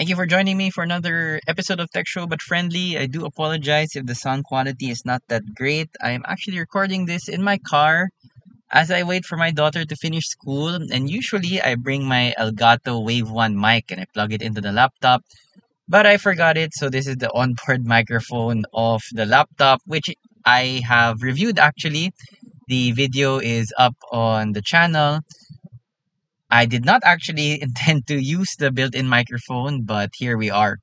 Thank you for joining me for another episode of Tech Show but Friendly. I do apologize if the sound quality is not that great. I am actually recording this in my car as I wait for my daughter to finish school. And usually I bring my Elgato Wave 1 mic and I plug it into the laptop. But I forgot it, so this is the onboard microphone of the laptop, which I have reviewed actually. The video is up on the channel. I did not actually intend to use the built-in microphone, but here we are.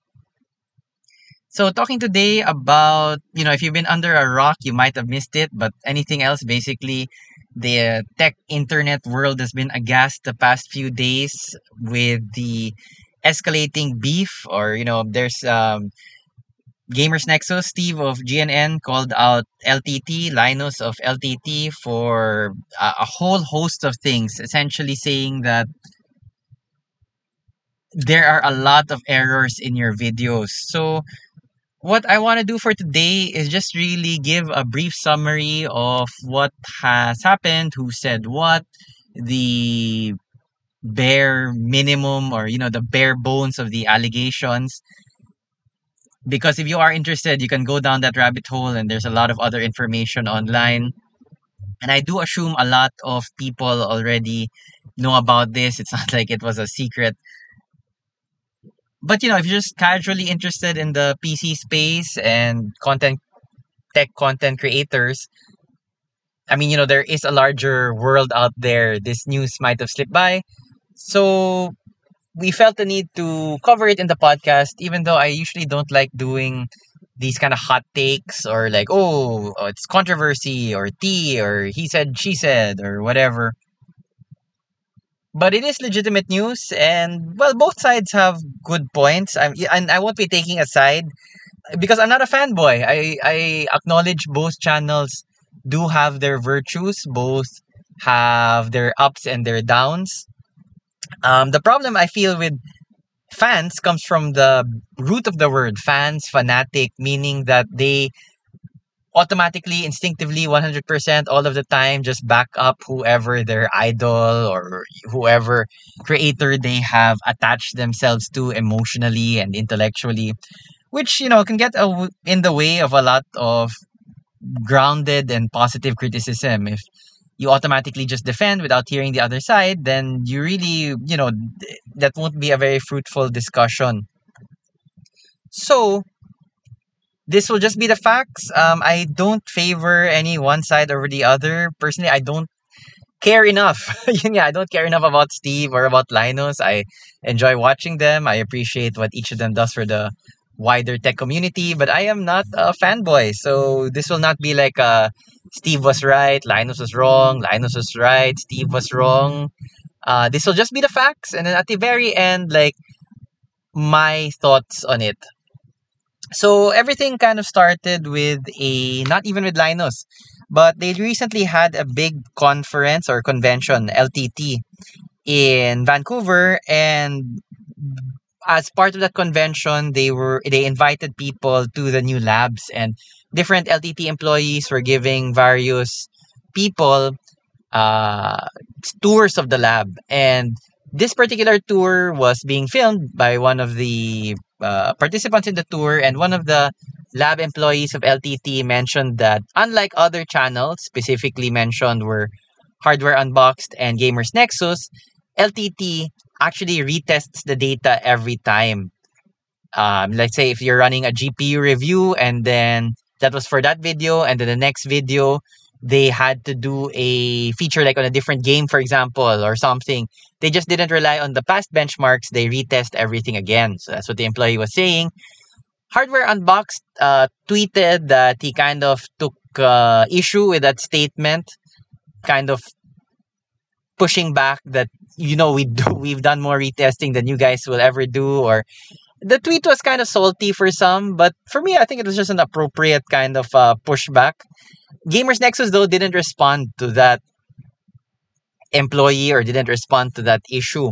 So talking today about, you know, if you've been under a rock, you might have missed it, but anything else, basically, the tech internet world has been aghast the past few days with the escalating beef or, you know, there's um, Gamers Nexus, Steve of GNN called out LTT, Linus of LTT for a, a whole host of things, essentially saying that there are a lot of errors in your videos. So, what I want to do for today is just really give a brief summary of what has happened, who said what, the bare minimum or you know the bare bones of the allegations because if you are interested you can go down that rabbit hole and there's a lot of other information online. And i do assume a lot of people already know about this. It's not like it was a secret. But you know if you're just casually interested in the pc space and content tech content creators i mean you know there is a larger world out there. This news might have slipped by. So we felt the need to cover it in the podcast, even though I usually don't like doing these kind of hot takes or like, oh, oh, it's controversy or tea or he said, she said or whatever. But it is legitimate news, and well, both sides have good points. I'm, and I won't be taking a side because I'm not a fanboy. I, I acknowledge both channels do have their virtues, both have their ups and their downs. Um, the problem I feel with fans comes from the root of the word fans, fanatic, meaning that they automatically, instinctively, 100% all of the time just back up whoever their idol or whoever creator they have attached themselves to emotionally and intellectually, which, you know, can get in the way of a lot of grounded and positive criticism. If you automatically just defend without hearing the other side, then you really, you know, that won't be a very fruitful discussion. So, this will just be the facts. Um, I don't favor any one side over the other. Personally, I don't care enough. yeah, I don't care enough about Steve or about Linus. I enjoy watching them. I appreciate what each of them does for the wider tech community, but I am not a fanboy. So this will not be like a Steve was right, Linus was wrong, Linus was right, Steve was wrong. Uh, this will just be the facts, and then at the very end, like my thoughts on it. So everything kind of started with a not even with Linus, but they recently had a big conference or convention, LTT, in Vancouver, and as part of that convention, they were they invited people to the new labs, and different LTT employees were giving various people uh, tours of the lab. And this particular tour was being filmed by one of the uh, participants in the tour, and one of the lab employees of LTT mentioned that unlike other channels, specifically mentioned were Hardware Unboxed and Gamers Nexus, LTT actually retests the data every time. Um, let's say if you're running a GPU review and then that was for that video, and then the next video they had to do a feature like on a different game, for example, or something. They just didn't rely on the past benchmarks. They retest everything again. So that's what the employee was saying. Hardware Unboxed uh, tweeted that he kind of took uh, issue with that statement, kind of pushing back that you know we do we've done more retesting than you guys will ever do or the tweet was kind of salty for some but for me i think it was just an appropriate kind of uh, pushback. Gamers nexus though didn't respond to that employee or didn't respond to that issue.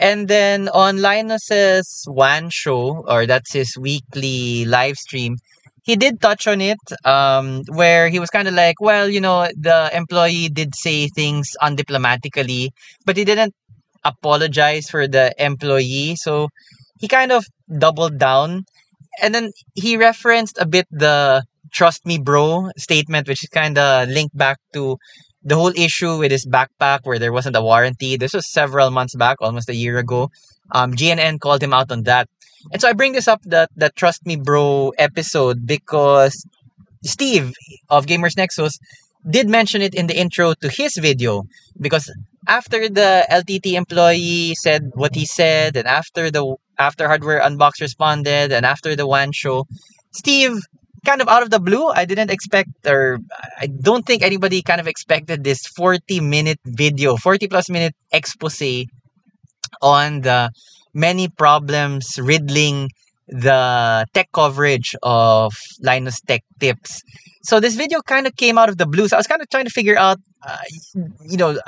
And then on linus's one show or that's his weekly live stream he did touch on it um, where he was kind of like well you know the employee did say things undiplomatically but he didn't apologize for the employee. So he kind of doubled down. And then he referenced a bit the trust me bro statement which is kind of linked back to the whole issue with his backpack where there wasn't a warranty. This was several months back almost a year ago. Um gnn called him out on that and so i bring this up that that trust me bro episode because steve of gamers nexus did mention it in the intro to his video because after the LTT employee said what he said, and after the after Hardware Unbox responded, and after the one show, Steve kind of out of the blue, I didn't expect, or I don't think anybody kind of expected this 40 minute video, 40 plus minute expose on the many problems riddling the tech coverage of Linus Tech Tips. So this video kind of came out of the blue. So I was kind of trying to figure out, uh, you know,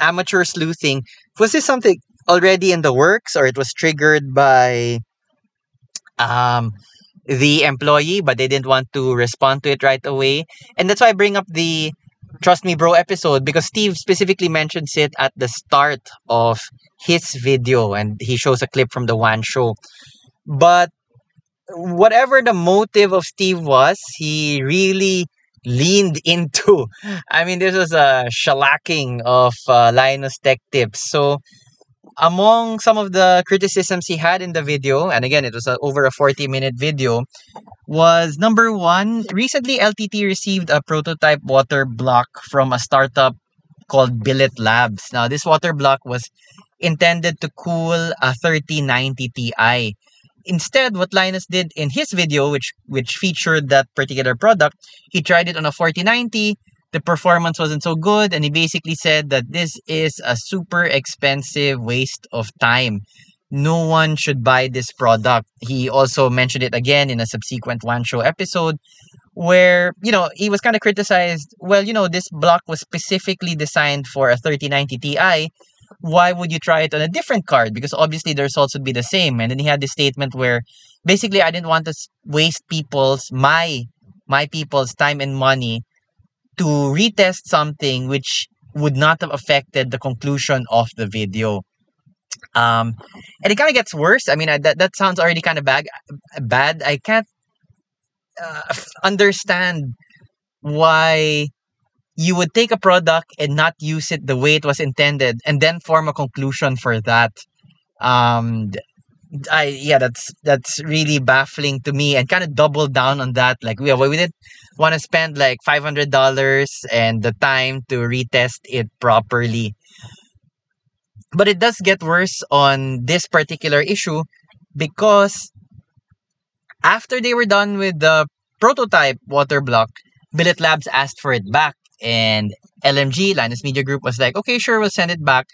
amateur sleuthing. Was this something already in the works, or it was triggered by um, the employee, but they didn't want to respond to it right away? And that's why I bring up the Trust Me Bro episode because Steve specifically mentions it at the start of his video, and he shows a clip from the one show. But whatever the motive of Steve was, he really leaned into. I mean, this was a shellacking of uh, Linus Tech Tips. So, among some of the criticisms he had in the video, and again, it was a, over a 40 minute video, was number one, recently LTT received a prototype water block from a startup called Billet Labs. Now, this water block was intended to cool a 3090 Ti. Instead, what Linus did in his video, which which featured that particular product, he tried it on a 4090. The performance wasn't so good, and he basically said that this is a super expensive waste of time. No one should buy this product. He also mentioned it again in a subsequent one show episode where, you know, he was kind of criticized. Well, you know, this block was specifically designed for a 3090 Ti why would you try it on a different card? Because obviously the results would be the same. And then he had this statement where basically I didn't want to waste people's my my people's time and money to retest something which would not have affected the conclusion of the video. Um, and it kind of gets worse. I mean, I, that that sounds already kind of bad. Bad. I can't uh, understand why you would take a product and not use it the way it was intended and then form a conclusion for that um i yeah that's that's really baffling to me and kind of double down on that like we, we didn't want to spend like $500 and the time to retest it properly but it does get worse on this particular issue because after they were done with the prototype water block billet labs asked for it back and LMG, Linus Media Group, was like, okay, sure, we'll send it back.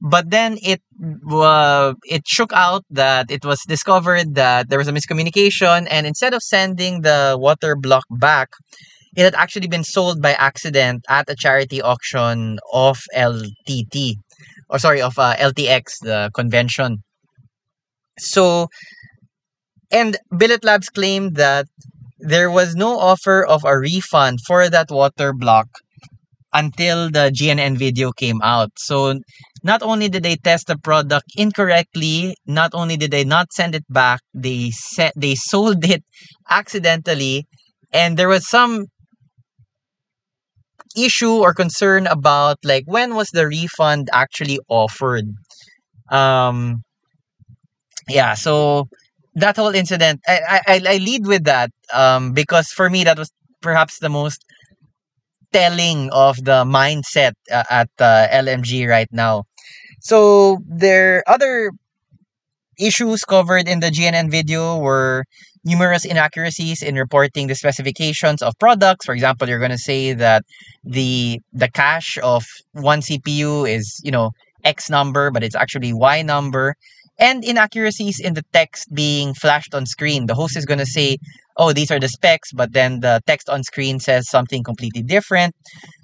But then it uh, it shook out that it was discovered that there was a miscommunication, and instead of sending the water block back, it had actually been sold by accident at a charity auction of LTT, or sorry, of uh, LTX, the convention. So, and Billet Labs claimed that there was no offer of a refund for that water block until the GNN video came out. So not only did they test the product incorrectly, not only did they not send it back, they set they sold it accidentally, and there was some issue or concern about like when was the refund actually offered. Um yeah, so that whole incident, I, I I lead with that um, because for me that was perhaps the most telling of the mindset uh, at uh, LMG right now. So there are other issues covered in the GNN video were numerous inaccuracies in reporting the specifications of products. For example, you're going to say that the the cache of one CPU is, you know, X number, but it's actually Y number and inaccuracies in the text being flashed on screen. The host is going to say, oh, these are the specs, but then the text on screen says something completely different.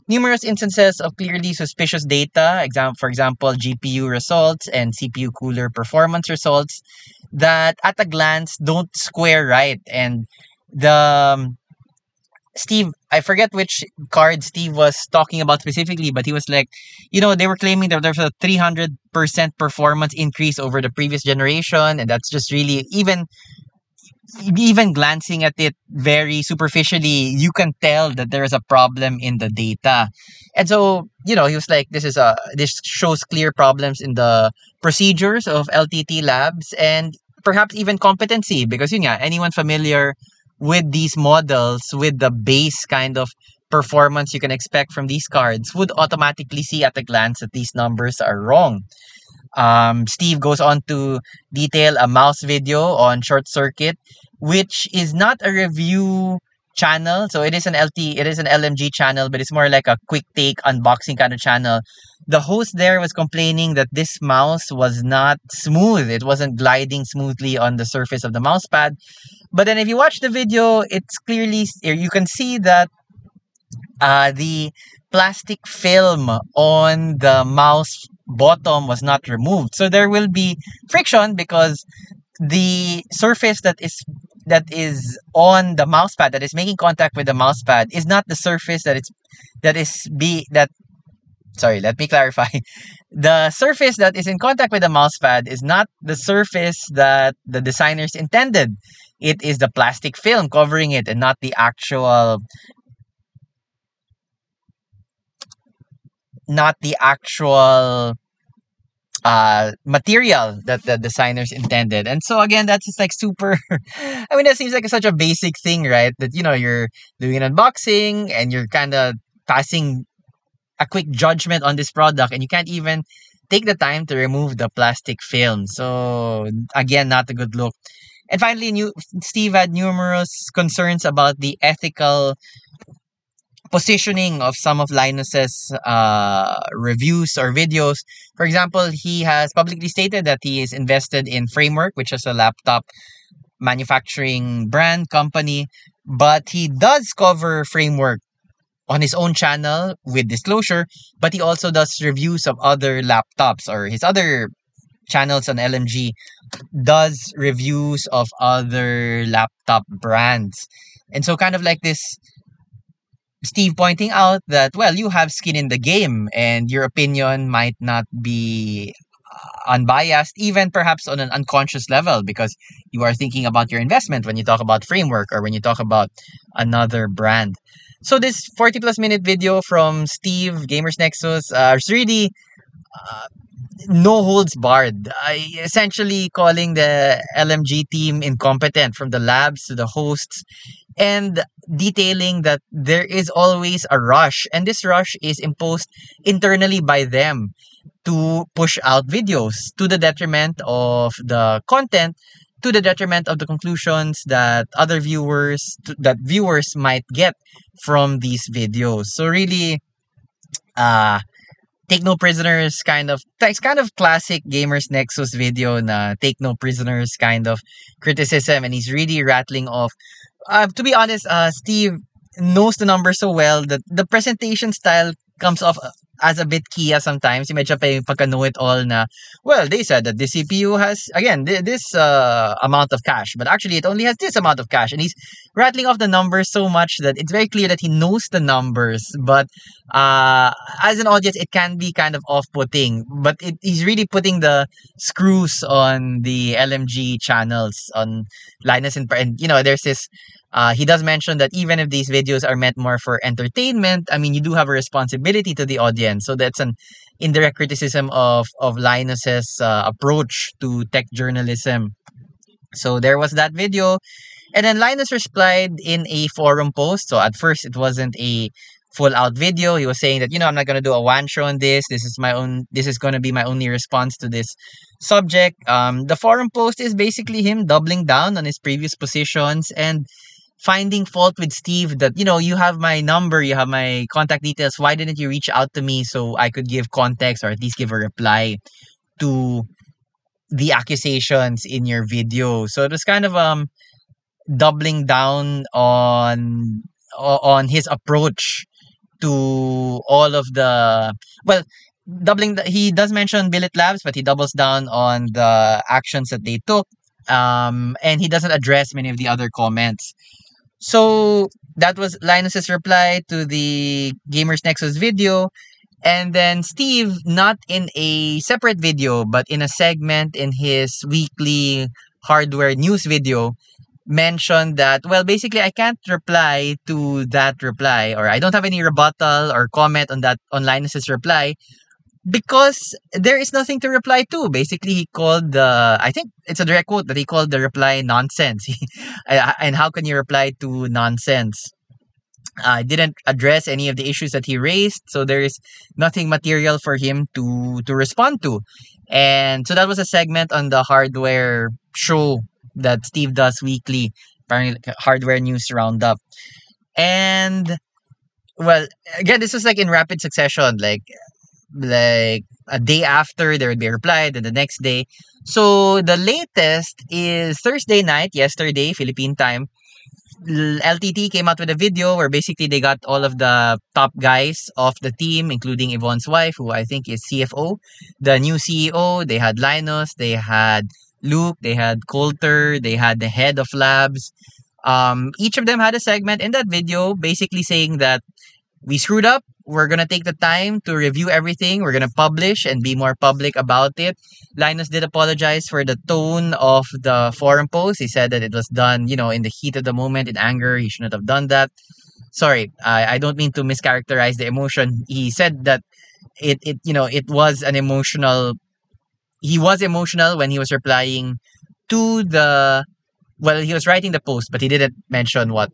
Numerous instances of clearly suspicious data, exam- for example, GPU results and CPU cooler performance results, that at a glance don't square right. And the um, Steve, I forget which card Steve was talking about specifically, but he was like, you know, they were claiming that there's a 300% performance increase over the previous generation. And that's just really, even even glancing at it very superficially, you can tell that there is a problem in the data. And so, you know, he was like, this is a this shows clear problems in the procedures of LTT labs and perhaps even competency because you know anyone familiar with these models with the base kind of performance you can expect from these cards would automatically see at a glance that these numbers are wrong. Um, Steve goes on to detail a mouse video on short circuit, which is not a review channel. So it is an LT, it is an LMG channel, but it's more like a quick take unboxing kind of channel. The host there was complaining that this mouse was not smooth. It wasn't gliding smoothly on the surface of the mouse pad. But then if you watch the video, it's clearly you can see that uh, the plastic film on the mouse bottom was not removed. So there will be friction because the surface that is that is on the mouse pad that is making contact with the mouse pad is not the surface that it's that is be that sorry let me clarify. The surface that is in contact with the mouse pad is not the surface that the designers intended. It is the plastic film covering it and not the actual not the actual uh material that the designers intended. And so again that's just like super i mean that seems like such a basic thing right? That you know you're doing an unboxing and you're kind of passing a quick judgment on this product and you can't even take the time to remove the plastic film. So again not a good look. And finally new steve had numerous concerns about the ethical positioning of some of Linus's uh, reviews or videos. For example, he has publicly stated that he is invested in Framework, which is a laptop manufacturing brand company, but he does cover Framework on his own channel with disclosure, but he also does reviews of other laptops or his other channels on LMG does reviews of other laptop brands. And so kind of like this Steve pointing out that, well, you have skin in the game and your opinion might not be uh, unbiased, even perhaps on an unconscious level, because you are thinking about your investment when you talk about framework or when you talk about another brand. So, this 40 plus minute video from Steve, Gamers Nexus, uh, is really uh, no holds barred. I essentially calling the LMG team incompetent from the labs to the hosts and detailing that there is always a rush and this rush is imposed internally by them to push out videos to the detriment of the content to the detriment of the conclusions that other viewers that viewers might get from these videos. So really uh take no prisoners kind of it's kind of classic gamers nexus video na take no prisoners kind of criticism and he's really rattling off uh, to be honest, uh, Steve knows the numbers so well that the presentation style comes off uh, as a bit Kia sometimes. Yung medyo yung pagka-know it all na, well, they said that the CPU has, again, th- this uh, amount of cache, but actually it only has this amount of cache. And he's rattling off the numbers so much that it's very clear that he knows the numbers. But uh, as an audience, it can be kind of off-putting. But it, he's really putting the screws on the LMG channels on Linus and, and you know, there's this uh, he does mention that even if these videos are meant more for entertainment, I mean, you do have a responsibility to the audience. So that's an indirect criticism of of Linus's uh, approach to tech journalism. So there was that video, and then Linus replied in a forum post. So at first, it wasn't a full out video. He was saying that you know I'm not gonna do a one show on this. This is my own. This is gonna be my only response to this subject. Um, the forum post is basically him doubling down on his previous positions and finding fault with Steve that, you know, you have my number, you have my contact details. Why didn't you reach out to me so I could give context or at least give a reply to the accusations in your video? So it was kind of um doubling down on on his approach to all of the well doubling the, he does mention billet labs but he doubles down on the actions that they took um and he doesn't address many of the other comments so that was Linus's reply to the Gamers Nexus video. And then Steve, not in a separate video, but in a segment in his weekly hardware news video, mentioned that, well, basically, I can't reply to that reply, or I don't have any rebuttal or comment on that on Linus's reply because there is nothing to reply to. Basically, he called the, I think it's a direct quote, but he called the reply nonsense. and how can you reply to nonsense? I uh, didn't address any of the issues that he raised, so there is nothing material for him to to respond to. And so that was a segment on the hardware show that Steve does weekly, apparently hardware news roundup. And well, again, this was like in rapid succession, like like a day after there would be a reply, then the next day. So the latest is Thursday night, yesterday, Philippine time. LTT came out with a video where basically they got all of the top guys of the team, including Yvonne's wife, who I think is CFO, the new CEO. They had Linus, they had Luke, they had Coulter, they had the head of labs. Um, each of them had a segment in that video basically saying that we screwed up. We're gonna take the time to review everything. We're gonna publish and be more public about it. Linus did apologize for the tone of the forum post. He said that it was done, you know, in the heat of the moment, in anger. He shouldn't have done that. Sorry, I, I don't mean to mischaracterize the emotion. He said that it, it you know it was an emotional he was emotional when he was replying to the well he was writing the post but he didn't mention what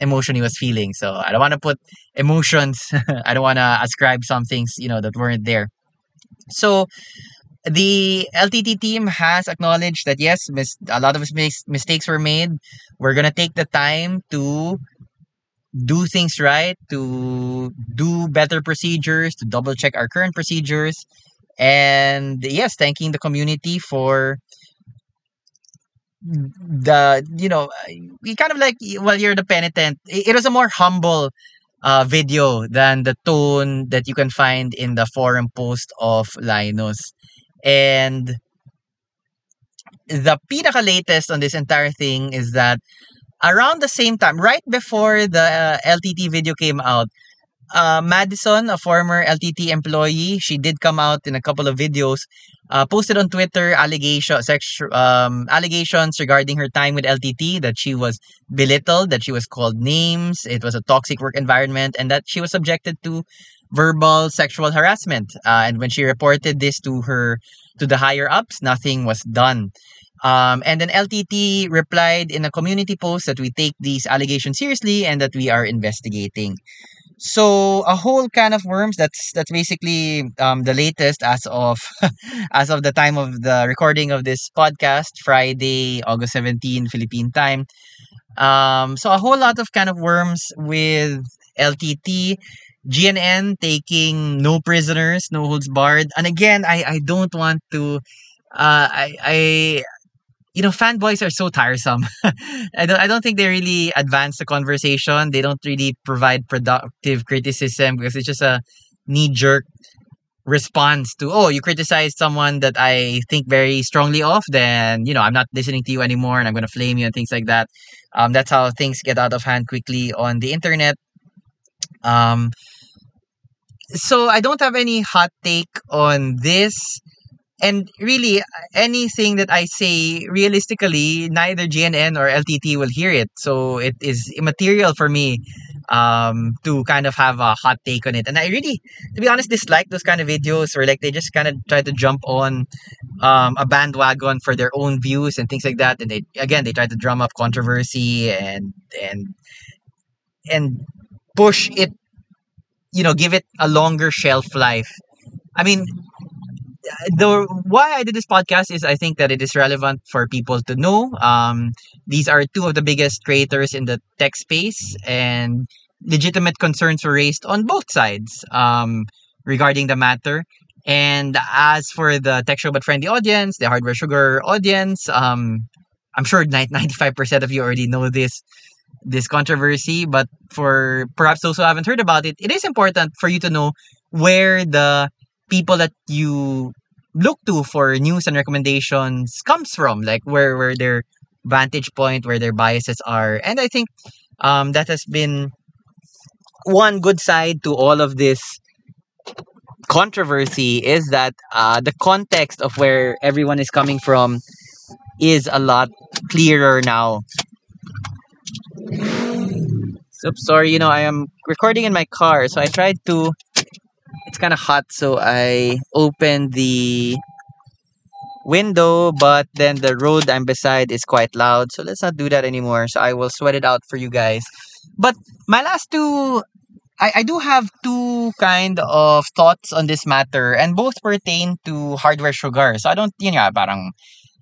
emotion he was feeling. So i don't want to put emotions i don't want to ascribe some things you know that weren't there. So the ltt team has acknowledged that yes mis- a lot of mis- mistakes were made. We're gonna take the time to do things right to do better procedures to double check our current procedures. And yes thanking the community for the you know kind of like well you're the penitent it, it was a more humble uh, video than the tone that you can find in the forum post of Linus. And the pinaka latest on this entire thing is that around the same time right before the uh, LTT video came out uh, Madison, a former LTT employee, she did come out in a couple of videos, uh, posted on Twitter allegation, um, allegations regarding her time with LTT that she was belittled, that she was called names, it was a toxic work environment, and that she was subjected to verbal sexual harassment. Uh, and when she reported this to her to the higher ups, nothing was done. Um, and then LTT replied in a community post that we take these allegations seriously and that we are investigating. So a whole can of worms. That's that's basically um, the latest as of as of the time of the recording of this podcast, Friday, August 17, Philippine time. Um, so a whole lot of kind of worms with LTT, GNN taking no prisoners, no holds barred. And again, I I don't want to. Uh, I I you know, fanboys are so tiresome. I don't I don't think they really advance the conversation. They don't really provide productive criticism because it's just a knee jerk response to oh you criticize someone that I think very strongly of then you know I'm not listening to you anymore and I'm gonna flame you and things like that. Um, that's how things get out of hand quickly on the internet. Um, so I don't have any hot take on this and really anything that I say realistically neither GNN or LTT will hear it. So it is immaterial for me um to kind of have a hot take on it. And I really to be honest dislike those kind of videos where like they just kind of try to jump on um a bandwagon for their own views and things like that. And they again they try to drum up controversy and and and push it you know give it a longer shelf life. I mean the why I did this podcast is I think that it is relevant for people to know. Um, these are two of the biggest creators in the tech space, and legitimate concerns were raised on both sides um, regarding the matter. And as for the tech show but friendly audience, the hardware sugar audience, um, I'm sure ninety five percent of you already know this this controversy. But for perhaps those who haven't heard about it, it is important for you to know where the people that you look to for news and recommendations comes from like where where their vantage point where their biases are and i think Um, that has been one good side to all of this controversy is that uh, the context of where everyone is coming from is a lot clearer now. So sorry, you know, I am recording in my car, so I tried to. It's kind of hot, so I opened the window, but then the road I'm beside is quite loud, so let's not do that anymore. So I will sweat it out for you guys. But my last two I, I do have two kind of thoughts on this matter and both pertain to hardware sugar. So I don't, you know, parang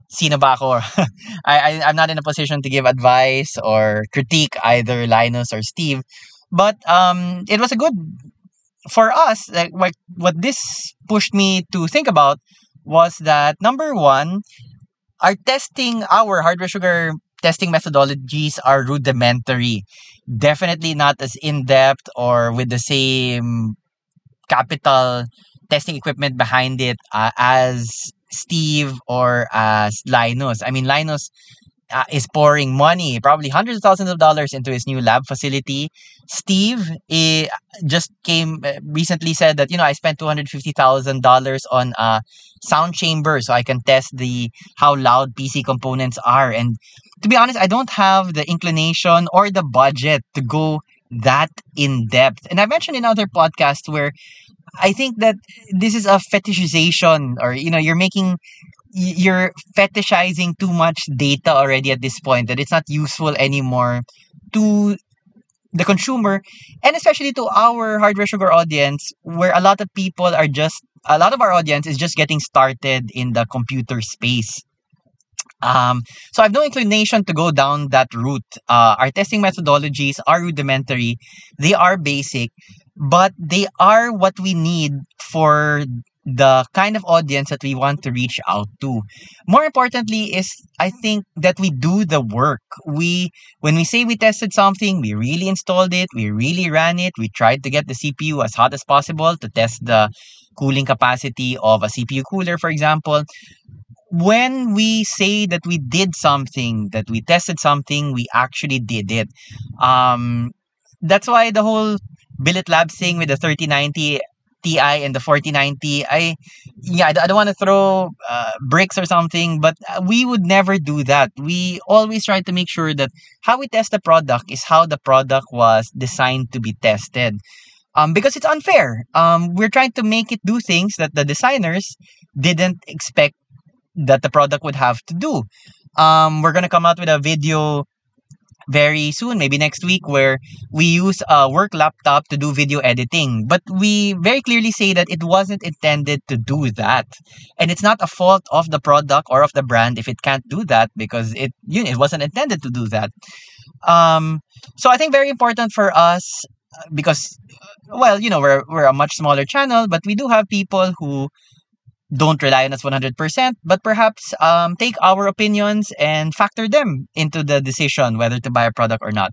sino ba ako? I, I, I'm not in a position to give advice or critique either Linus or Steve. But um, it was a good, for us, like, like what this pushed me to think about was that number one, our testing, our hardware sugar testing methodologies are rudimentary. Definitely not as in depth or with the same capital testing equipment behind it uh, as Steve or as Linus. I mean, Linus uh, is pouring money, probably hundreds of thousands of dollars into his new lab facility. Steve just came uh, recently said that you know I spent two hundred fifty thousand dollars on a sound chamber so I can test the how loud PC components are. And to be honest, I don't have the inclination or the budget to go that in depth. And I mentioned in other podcasts where I think that this is a fetishization or you know you're making you're fetishizing too much data already at this point that it's not useful anymore to the consumer and especially to our hardware sugar audience where a lot of people are just a lot of our audience is just getting started in the computer space um, so I have no inclination to go down that route. Uh, our testing methodologies are rudimentary, they are basic, but they are what we need for the kind of audience that we want to reach out to. More importantly is I think that we do the work. We when we say we tested something, we really installed it, we really ran it, we tried to get the CPU as hot as possible to test the cooling capacity of a CPU cooler for example. When we say that we did something, that we tested something, we actually did it. Um that's why the whole Billet Labs thing with the 3090 Ti and the 4090. I yeah, I, don't want to throw uh, bricks or something, but uh, we would never do that. We always try to make sure that how we test the product is how the product was designed to be tested. Um, because it's unfair. Um, we're trying to make it do things that the designers didn't expect that the product would have to do. Um, we're gonna come out with a video very soon, maybe next week, where we use a work laptop to do video editing. But we very clearly say that it wasn't intended to do that. And it's not a fault of the product or of the brand if it can't do that because it you know, it wasn't intended to do that. Um, so I think very important for us uh, because well, you know, we're we're a much smaller channel, but we do have people who don't rely on us 100%, but perhaps um, take our opinions and factor them into the decision whether to buy a product or not.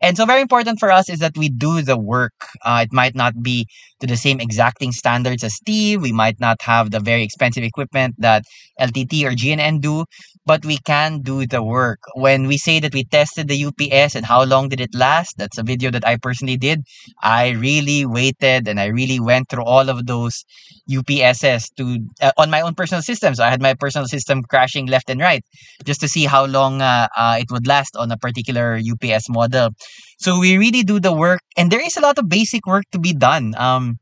And so, very important for us is that we do the work. Uh, it might not be to the same exacting standards as Steve. We might not have the very expensive equipment that LTT or GNN do, but we can do the work. When we say that we tested the UPS and how long did it last, that's a video that I personally did. I really waited and I really went through all of those UPSs to uh, on my own personal system. So I had my personal system crashing left and right just to see how long uh, uh, it would last on a particular UPS model. So we really do the work, and there is a lot of basic work to be done. Um,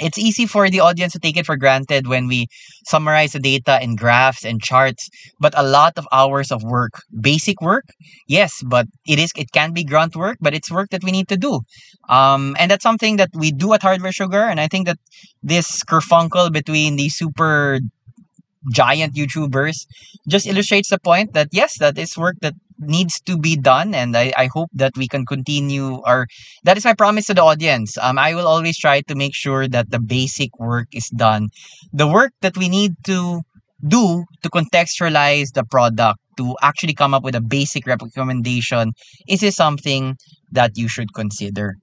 it's easy for the audience to take it for granted when we summarize the data in graphs and charts but a lot of hours of work basic work yes but it is it can be grunt work but it's work that we need to do. Um, and that's something that we do at hardware sugar and i think that this kerfunkel between the super giant youtubers just illustrates the point that yes that is work that needs to be done and I, I hope that we can continue or that is my promise to the audience. Um, i will always try to make sure that the basic work is done. The work that we need to do to contextualize the product to actually come up with a basic recommendation is this something that you should consider.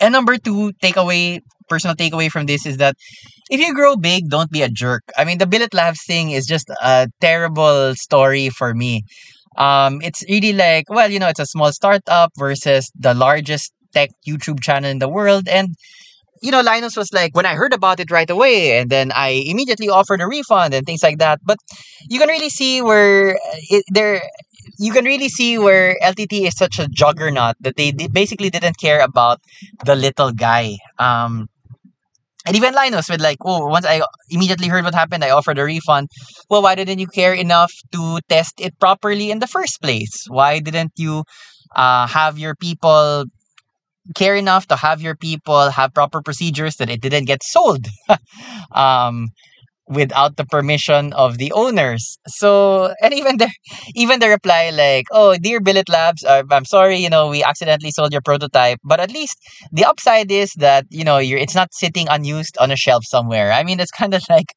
And number two takeaway personal takeaway from this is that if you grow big don't be a jerk. I mean the billet labs thing is just a terrible story for me Um, it's really like, well, you know, it's a small startup versus the largest tech YouTube channel in the world. And, you know, Linus was like, when I heard about it right away, and then I immediately offered a refund and things like that. But you can really see where it, there, you can really see where LTT is such a juggernaut that they basically didn't care about the little guy. Um, and even Linus with like, oh, once I immediately heard what happened, I offered a refund. Well, why didn't you care enough to test it properly in the first place? Why didn't you uh, have your people care enough to have your people have proper procedures that it didn't get sold? um, without the permission of the owners. So, and even the even the reply like, "Oh, dear Billet Labs, uh, I'm sorry, you know, we accidentally sold your prototype, but at least the upside is that, you know, you're it's not sitting unused on a shelf somewhere." I mean, it's kind of like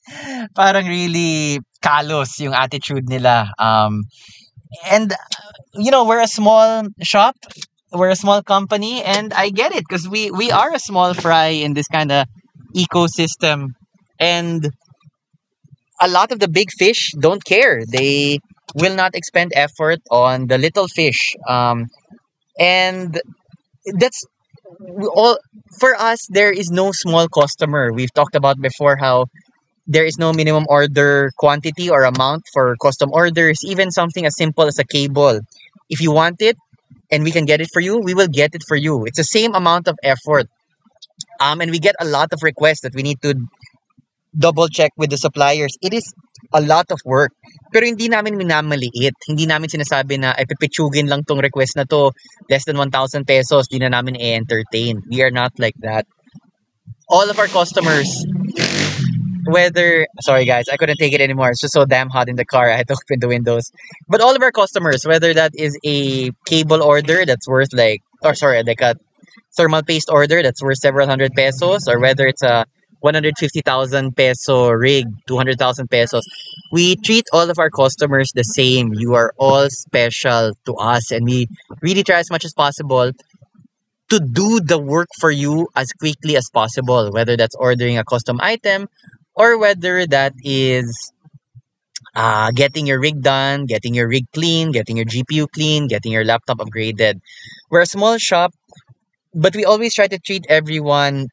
parang really kalos yung attitude nila. Um and you know, we're a small shop, we're a small company and I get it because we we are a small fry in this kind of ecosystem and a lot of the big fish don't care. They will not expend effort on the little fish. Um, and that's all for us. There is no small customer. We've talked about before how there is no minimum order quantity or amount for custom orders. Even something as simple as a cable. If you want it and we can get it for you, we will get it for you. It's the same amount of effort. Um, and we get a lot of requests that we need to double check with the suppliers. It is a lot of work. Pero hindi namin minamaliit. Hindi namin sinasabi na ay lang tong request na to. Less than 1,000 pesos, di na namin i-entertain. We are not like that. All of our customers, whether, sorry guys, I couldn't take it anymore. It's just so damn hot in the car. I had to open the windows. But all of our customers, whether that is a cable order that's worth like, or sorry, like a thermal paste order that's worth several hundred pesos, or whether it's a 150,000 peso rig, 200,000 pesos. We treat all of our customers the same. You are all special to us and we really try as much as possible to do the work for you as quickly as possible, whether that's ordering a custom item or whether that is uh, getting your rig done, getting your rig clean, getting your GPU clean, getting your laptop upgraded. We're a small shop, but we always try to treat everyone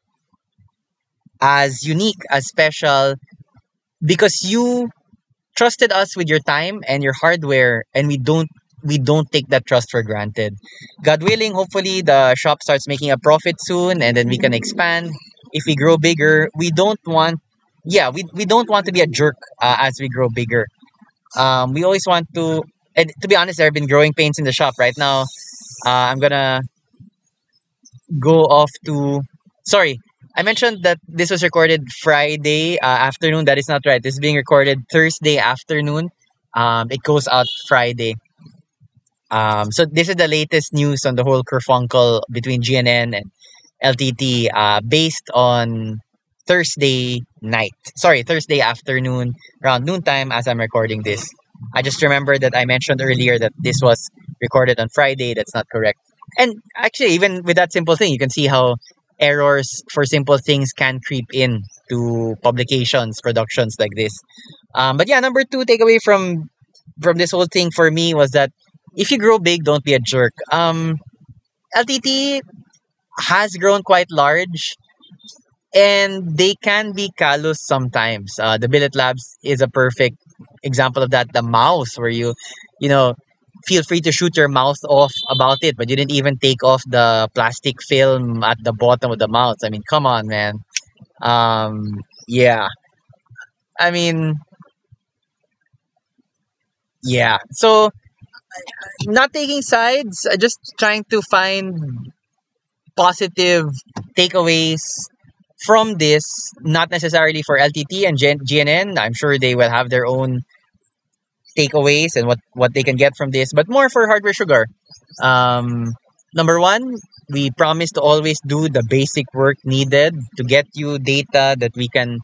as unique, as special, because you trusted us with your time and your hardware, and we don't we don't take that trust for granted. God willing, hopefully the shop starts making a profit soon, and then we can expand. If we grow bigger, we don't want yeah we, we don't want to be a jerk uh, as we grow bigger. Um, we always want to and to be honest, there have been growing pains in the shop right now. Uh, I'm gonna go off to sorry I mentioned that this was recorded Friday uh, afternoon. That is not right. This is being recorded Thursday afternoon. Um, it goes out Friday. Um, so this is the latest news on the whole kerfunkle between GNN and LTT, uh, based on Thursday night. Sorry, Thursday afternoon, around noontime as I'm recording this. I just remember that I mentioned earlier that this was recorded on Friday. That's not correct. And actually, even with that simple thing, you can see how errors for simple things can creep in to publications, productions like this. Um, but yeah, number two takeaway from from this whole thing for me was that if you grow big, don't be a jerk. Um, LTT has grown quite large, and they can be callous sometimes. Uh, the Billet Labs is a perfect example of that. The mouse, where you, you know, feel free to shoot your mouth off about it, but you didn't even take off the plastic film at the bottom of the mouth. I mean, come on, man. Um, yeah. I mean, yeah. So, not taking sides, uh, just trying to find positive takeaways from this, not necessarily for LTT and GNN. I'm sure they will have their own takeaways and what what they can get from this, but more for hardware sugar. Um, number one, we promise to always do the basic work needed to get you data that we can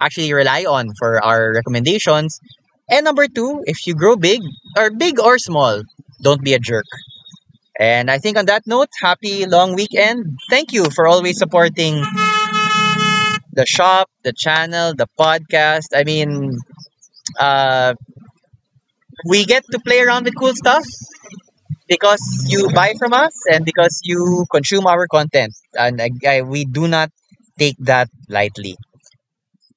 actually rely on for our recommendations. And number two, if you grow big or big or small, don't be a jerk. And I think on that note, happy long weekend. Thank you for always supporting the shop, the channel, the podcast. I mean, uh, we get to play around with cool stuff because you buy from us and because you consume our content. And we do not take that lightly.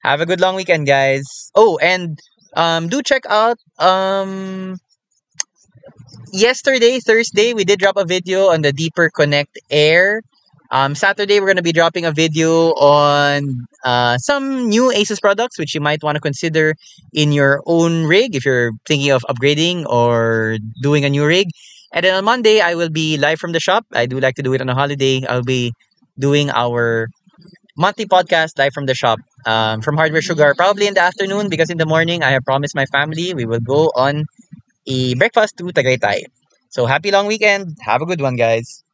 Have a good long weekend, guys. Oh, and um, do check out um, yesterday, Thursday, we did drop a video on the Deeper Connect Air. Um, Saturday, we're going to be dropping a video on uh, some new Asus products which you might want to consider in your own rig if you're thinking of upgrading or doing a new rig. And then on Monday, I will be live from the shop. I do like to do it on a holiday. I'll be doing our monthly podcast live from the shop um, from Hardware Sugar, probably in the afternoon because in the morning, I have promised my family we will go on a breakfast to Tagaytay. So happy long weekend. Have a good one, guys.